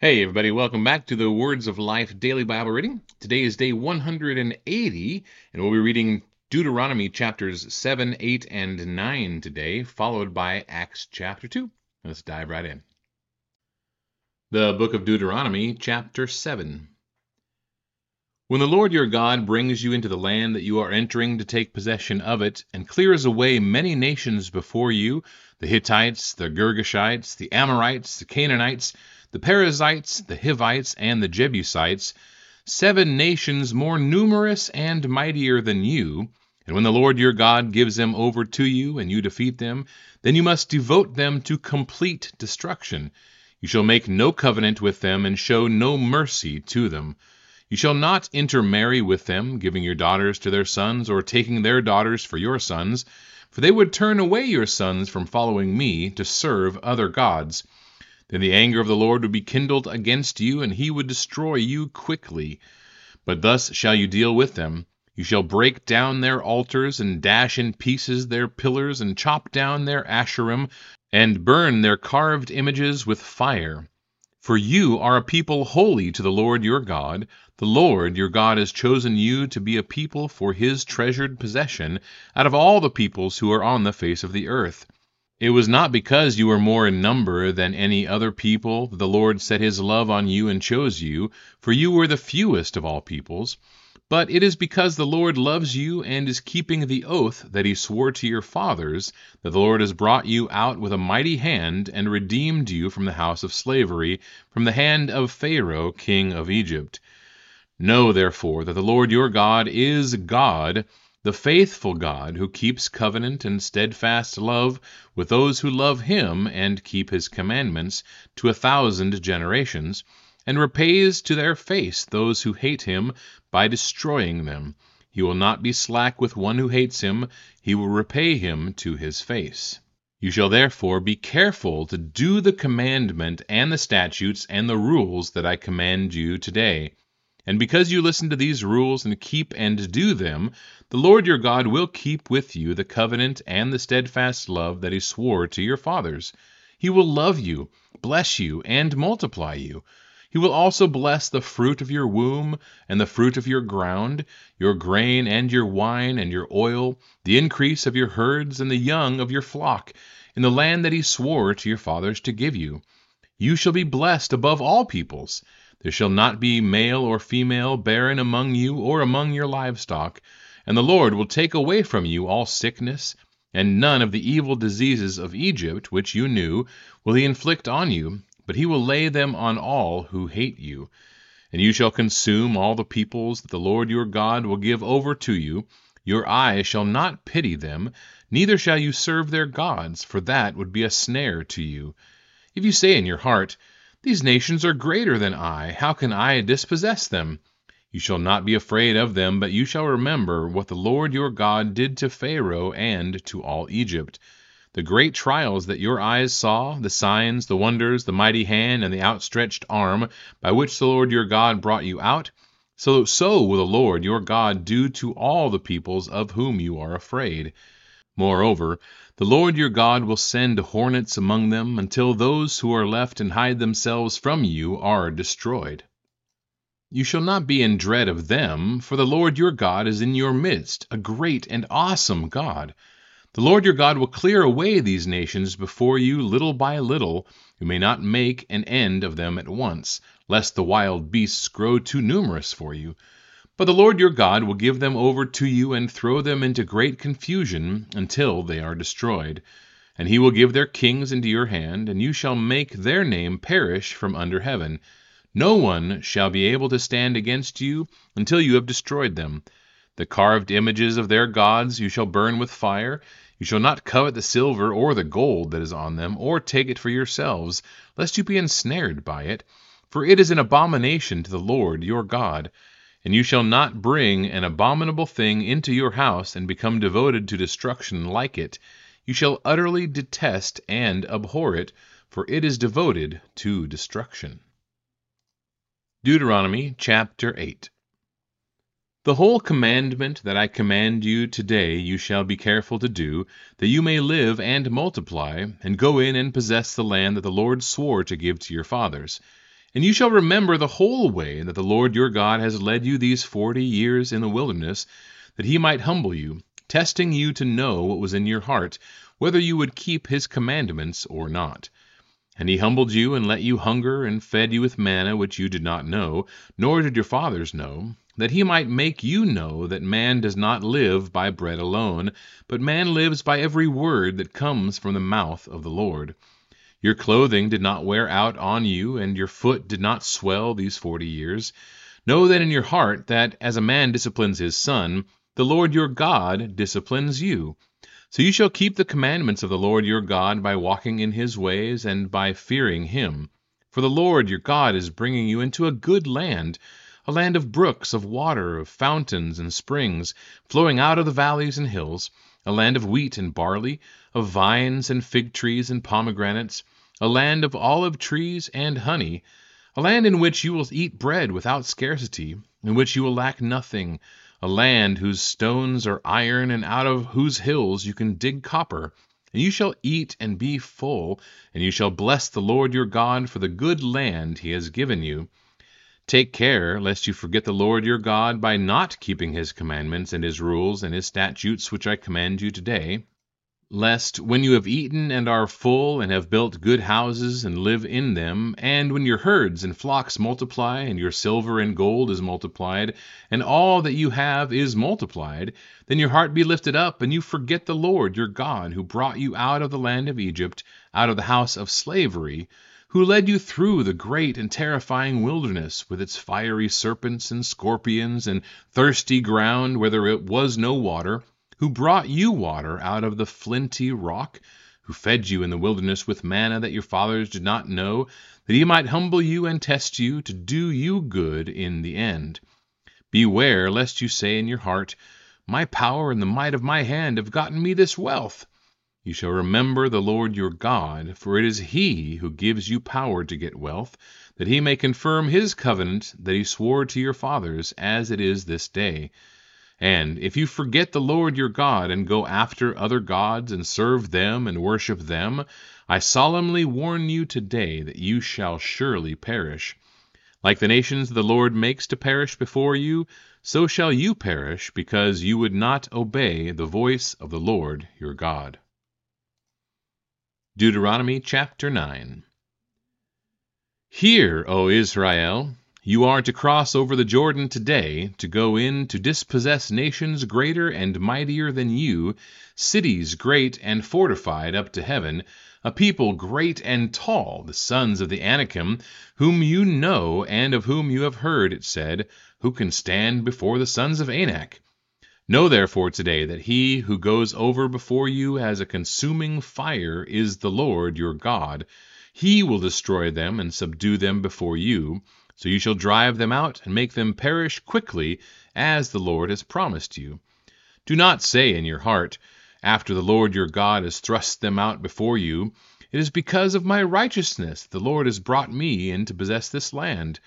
Hey, everybody, welcome back to the Words of Life Daily Bible Reading. Today is day 180, and we'll be reading Deuteronomy chapters 7, 8, and 9 today, followed by Acts chapter 2. Let's dive right in. The book of Deuteronomy, chapter 7. When the Lord your God brings you into the land that you are entering to take possession of it, and clears away many nations before you the Hittites, the Girgashites, the Amorites, the Canaanites, the Perizzites, the Hivites, and the Jebusites, seven nations more numerous and mightier than you. And when the Lord your God gives them over to you, and you defeat them, then you must devote them to complete destruction. You shall make no covenant with them, and show no mercy to them. You shall not intermarry with them, giving your daughters to their sons, or taking their daughters for your sons, for they would turn away your sons from following me to serve other gods. Then the anger of the Lord would be kindled against you, and he would destroy you quickly. But thus shall you deal with them. You shall break down their altars, and dash in pieces their pillars, and chop down their asherim, and burn their carved images with fire. For you are a people holy to the Lord your God. The Lord your God has chosen you to be a people for his treasured possession out of all the peoples who are on the face of the earth. It was not because you were more in number than any other people that the Lord set his love on you and chose you, for you were the fewest of all peoples. But it is because the Lord loves you and is keeping the oath that he swore to your fathers that the Lord has brought you out with a mighty hand and redeemed you from the house of slavery, from the hand of Pharaoh, king of Egypt. Know therefore that the Lord your God is God the faithful God who keeps covenant and steadfast love with those who love him and keep his commandments to a thousand generations, and repays to their face those who hate him by destroying them. He will not be slack with one who hates him, he will repay him to his face. You shall therefore be careful to do the commandment and the statutes and the rules that I command you today and because you listen to these rules and keep and do them, the Lord your God will keep with you the covenant and the steadfast love that he swore to your fathers. He will love you, bless you, and multiply you. He will also bless the fruit of your womb and the fruit of your ground, your grain and your wine and your oil, the increase of your herds and the young of your flock, in the land that he swore to your fathers to give you. You shall be blessed above all peoples. There shall not be male or female barren among you or among your livestock, and the Lord will take away from you all sickness, and none of the evil diseases of Egypt, which you knew, will he inflict on you, but he will lay them on all who hate you. And you shall consume all the peoples that the Lord your God will give over to you. Your eye shall not pity them, neither shall you serve their gods, for that would be a snare to you. If you say in your heart, these nations are greater than I. How can I dispossess them? You shall not be afraid of them, but you shall remember what the Lord your God did to Pharaoh and to all Egypt. The great trials that your eyes saw, the signs, the wonders, the mighty hand, and the outstretched arm by which the Lord your God brought you out, so, so will the Lord your God do to all the peoples of whom you are afraid. Moreover, the Lord your God will send hornets among them until those who are left and hide themselves from you are destroyed. You shall not be in dread of them, for the Lord your God is in your midst, a great and awesome God. The Lord your God will clear away these nations before you little by little. You may not make an end of them at once, lest the wild beasts grow too numerous for you. But the Lord your God will give them over to you and throw them into great confusion until they are destroyed. And he will give their kings into your hand, and you shall make their name perish from under heaven. No one shall be able to stand against you until you have destroyed them. The carved images of their gods you shall burn with fire. You shall not covet the silver or the gold that is on them, or take it for yourselves, lest you be ensnared by it. For it is an abomination to the Lord your God. And you shall not bring an abominable thing into your house and become devoted to destruction like it. You shall utterly detest and abhor it, for it is devoted to destruction. Deuteronomy chapter 8 The whole commandment that I command you today you shall be careful to do, that you may live and multiply, and go in and possess the land that the Lord swore to give to your fathers And you shall remember the whole way that the Lord your God has led you these forty years in the wilderness, that he might humble you, testing you to know what was in your heart, whether you would keep his commandments or not. And he humbled you, and let you hunger, and fed you with manna which you did not know, nor did your fathers know, that he might make you know that man does not live by bread alone, but man lives by every word that comes from the mouth of the Lord. Your clothing did not wear out on you, and your foot did not swell these forty years. Know then in your heart that, as a man disciplines his son, the Lord your God disciplines you. So you shall keep the commandments of the Lord your God by walking in his ways and by fearing him. For the Lord your God is bringing you into a good land, a land of brooks, of water, of fountains and springs, flowing out of the valleys and hills a land of wheat and barley, of vines and fig trees and pomegranates, a land of olive trees and honey, a land in which you will eat bread without scarcity, in which you will lack nothing, a land whose stones are iron and out of whose hills you can dig copper. And you shall eat and be full, and you shall bless the Lord your God for the good land he has given you. Take care lest you forget the Lord your God by not keeping his commandments and his rules and his statutes which I command you today. Lest, when you have eaten and are full, and have built good houses and live in them, and when your herds and flocks multiply, and your silver and gold is multiplied, and all that you have is multiplied, then your heart be lifted up, and you forget the Lord your God, who brought you out of the land of Egypt, out of the house of slavery who led you through the great and terrifying wilderness with its fiery serpents and scorpions and thirsty ground where there was no water, who brought you water out of the flinty rock, who fed you in the wilderness with manna that your fathers did not know, that he might humble you and test you to do you good in the end. Beware lest you say in your heart, My power and the might of my hand have gotten me this wealth. You shall remember the Lord your God, for it is he who gives you power to get wealth, that he may confirm his covenant that he swore to your fathers, as it is this day. And if you forget the Lord your God, and go after other gods, and serve them, and worship them, I solemnly warn you today that you shall surely perish. Like the nations the Lord makes to perish before you, so shall you perish, because you would not obey the voice of the Lord your God. Deuteronomy chapter 9 Hear, O Israel, you are to cross over the Jordan today, to go in to dispossess nations greater and mightier than you, cities great and fortified up to heaven, a people great and tall, the sons of the Anakim, whom you know and of whom you have heard it said, Who can stand before the sons of Anak? Know therefore today that he who goes over before you as a consuming fire is the Lord your God. He will destroy them and subdue them before you. So you shall drive them out and make them perish quickly, as the Lord has promised you. Do not say in your heart, After the Lord your God has thrust them out before you, It is because of my righteousness the Lord has brought me in to possess this land.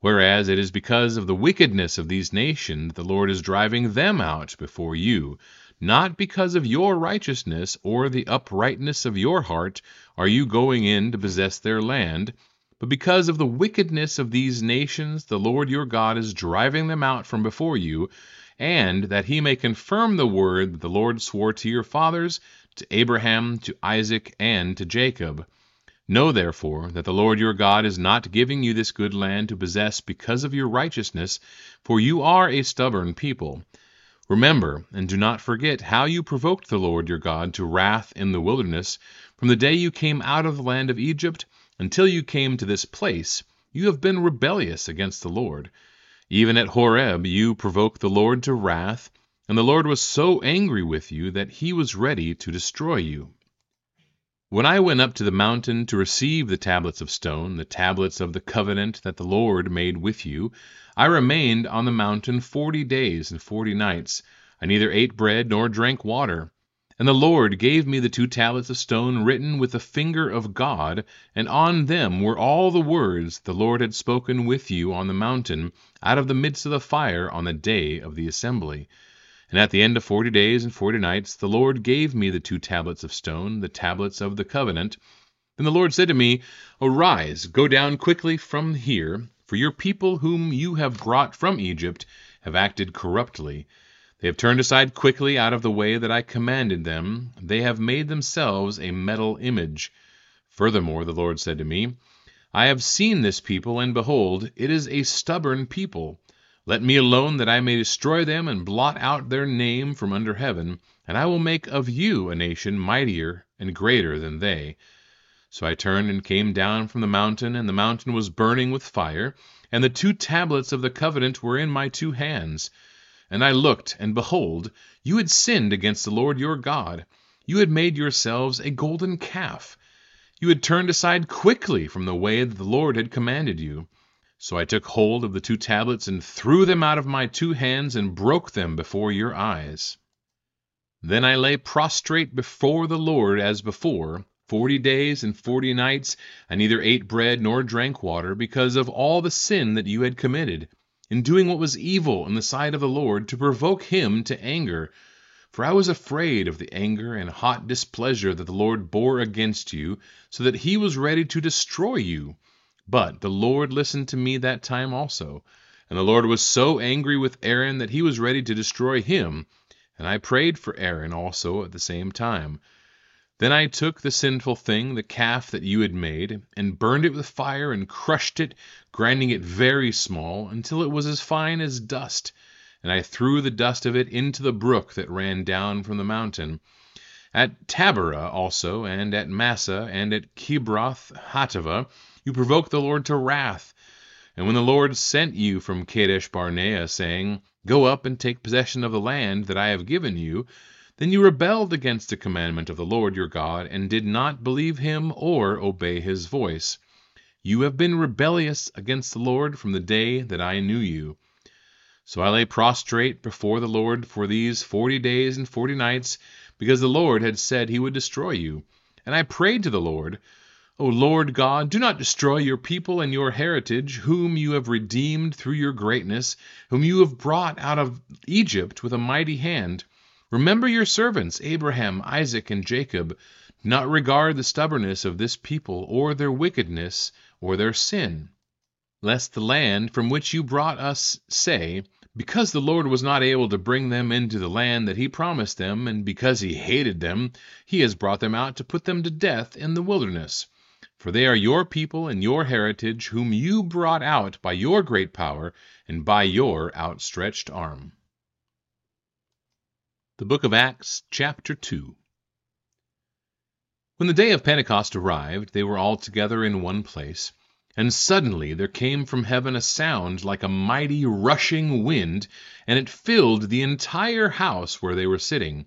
Whereas it is because of the wickedness of these nations that the Lord is driving them out before you. Not because of your righteousness or the uprightness of your heart are you going in to possess their land, but because of the wickedness of these nations the Lord your God is driving them out from before you, and that he may confirm the word that the Lord swore to your fathers, to Abraham, to Isaac, and to Jacob. Know therefore that the Lord your God is not giving you this good land to possess because of your righteousness, for you are a stubborn people. Remember, and do not forget how you provoked the Lord your God to wrath in the wilderness, from the day you came out of the land of Egypt until you came to this place. You have been rebellious against the Lord. Even at Horeb you provoked the Lord to wrath, and the Lord was so angry with you that he was ready to destroy you. When I went up to the mountain to receive the tablets of stone, the tablets of the covenant that the Lord made with you, I remained on the mountain forty days and forty nights. I neither ate bread nor drank water. And the Lord gave me the two tablets of stone written with the finger of God, and on them were all the words the Lord had spoken with you on the mountain, out of the midst of the fire on the day of the assembly. And at the end of forty days and forty nights the Lord gave me the two tablets of stone, the tablets of the covenant. Then the Lord said to me, Arise, go down quickly from here, for your people whom you have brought from Egypt have acted corruptly. They have turned aside quickly out of the way that I commanded them. They have made themselves a metal image. Furthermore, the Lord said to me, I have seen this people, and behold, it is a stubborn people. Let me alone that I may destroy them and blot out their name from under heaven, and I will make of you a nation mightier and greater than they. So I turned and came down from the mountain, and the mountain was burning with fire, and the two tablets of the covenant were in my two hands. And I looked, and behold, you had sinned against the Lord your God. You had made yourselves a golden calf. You had turned aside quickly from the way that the Lord had commanded you. So I took hold of the two tablets and threw them out of my two hands and broke them before your eyes. Then I lay prostrate before the Lord as before, Forty days and forty nights I neither ate bread nor drank water, because of all the sin that you had committed, in doing what was evil in the sight of the Lord, to provoke him to anger. For I was afraid of the anger and hot displeasure that the Lord bore against you, so that he was ready to destroy you. But the Lord listened to me that time also. And the Lord was so angry with Aaron that he was ready to destroy him. And I prayed for Aaron also at the same time. Then I took the sinful thing, the calf that you had made, and burned it with fire, and crushed it, grinding it very small, until it was as fine as dust. And I threw the dust of it into the brook that ran down from the mountain. At Taberah also, and at Massah, and at Kibroth Hattaavah, you provoked the Lord to wrath. And when the Lord sent you from Kadesh Barnea, saying, Go up and take possession of the land that I have given you, then you rebelled against the commandment of the Lord your God, and did not believe him or obey his voice. You have been rebellious against the Lord from the day that I knew you. So I lay prostrate before the Lord for these forty days and forty nights, because the Lord had said he would destroy you. And I prayed to the Lord, O Lord God, do not destroy your people and your heritage, whom you have redeemed through your greatness, whom you have brought out of Egypt with a mighty hand. Remember your servants, Abraham, Isaac, and Jacob. Do not regard the stubbornness of this people, or their wickedness, or their sin. Lest the land from which you brought us say, Because the Lord was not able to bring them into the land that he promised them, and because he hated them, he has brought them out to put them to death in the wilderness. For they are your people and your heritage, whom you brought out by your great power and by your outstretched arm. The Book of Acts, chapter 2. When the day of Pentecost arrived, they were all together in one place. And suddenly there came from heaven a sound like a mighty rushing wind, and it filled the entire house where they were sitting.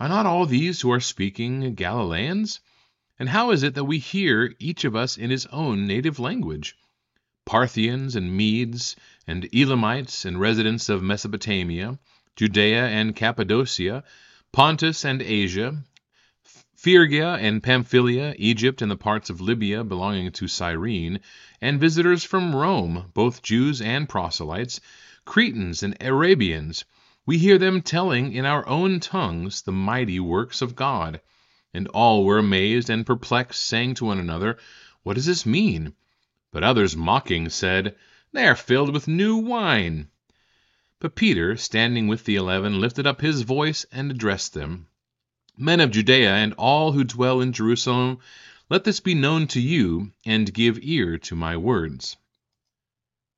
Are not all these who are speaking Galileans? And how is it that we hear each of us in his own native language? Parthians and Medes, and Elamites, and residents of Mesopotamia, Judea and Cappadocia, Pontus and Asia, Phrygia and Pamphylia, Egypt and the parts of Libya belonging to Cyrene, and visitors from Rome, both Jews and proselytes, Cretans and Arabians, we hear them telling in our own tongues the mighty works of God. And all were amazed and perplexed, saying to one another, What does this mean? But others mocking said, They are filled with new wine. But Peter, standing with the eleven, lifted up his voice and addressed them Men of Judea, and all who dwell in Jerusalem, let this be known to you, and give ear to my words.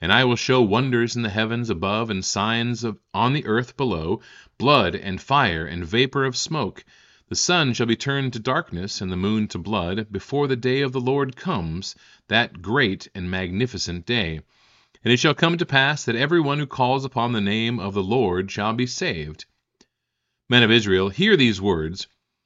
And I will show wonders in the heavens above and signs of, on the earth below, blood and fire and vapor of smoke. The sun shall be turned to darkness and the moon to blood before the day of the Lord comes, that great and magnificent day. And it shall come to pass that every one who calls upon the name of the Lord shall be saved. Men of Israel, hear these words.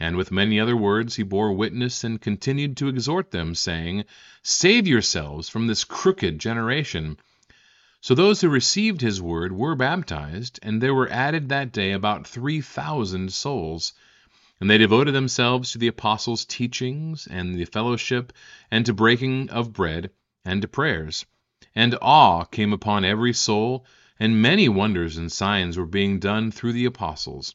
And with many other words he bore witness and continued to exhort them, saying, Save yourselves from this crooked generation. So those who received his word were baptized, and there were added that day about three thousand souls. And they devoted themselves to the apostles' teachings, and the fellowship, and to breaking of bread, and to prayers. And awe came upon every soul, and many wonders and signs were being done through the apostles.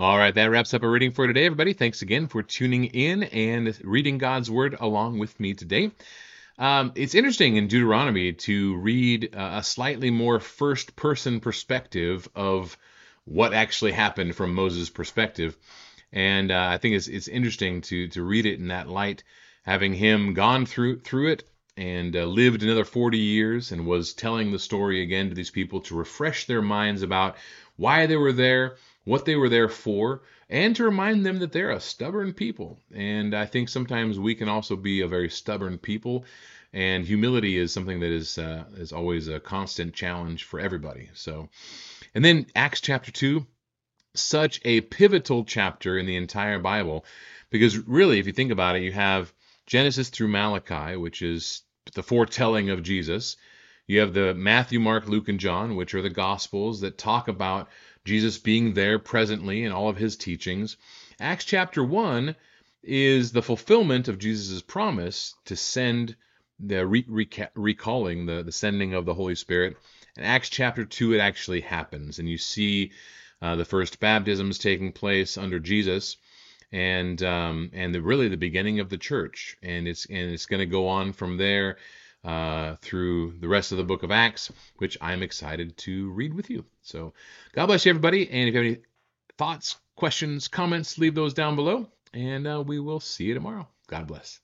All right, that wraps up our reading for today, everybody. Thanks again for tuning in and reading God's Word along with me today. Um, it's interesting in Deuteronomy to read uh, a slightly more first person perspective of what actually happened from Moses' perspective. And uh, I think it's, it's interesting to, to read it in that light, having him gone through, through it and uh, lived another 40 years and was telling the story again to these people to refresh their minds about why they were there what they were there for, and to remind them that they're a stubborn people. And I think sometimes we can also be a very stubborn people. And humility is something that is uh, is always a constant challenge for everybody. So, and then Acts chapter two, such a pivotal chapter in the entire Bible, because really, if you think about it, you have Genesis through Malachi, which is the foretelling of Jesus. You have the Matthew, Mark, Luke, and John, which are the Gospels that talk about Jesus being there presently in all of his teachings. Acts chapter 1 is the fulfillment of Jesus' promise to send the re- reca- recalling the the sending of the Holy Spirit. In Acts chapter two, it actually happens, and you see uh, the first baptisms taking place under Jesus, and um, and the, really the beginning of the church, and it's and it's going to go on from there uh, through the rest of the book of Acts, which I'm excited to read with you. So, God bless you, everybody. And if you have any thoughts, questions, comments, leave those down below, and uh, we will see you tomorrow. God bless.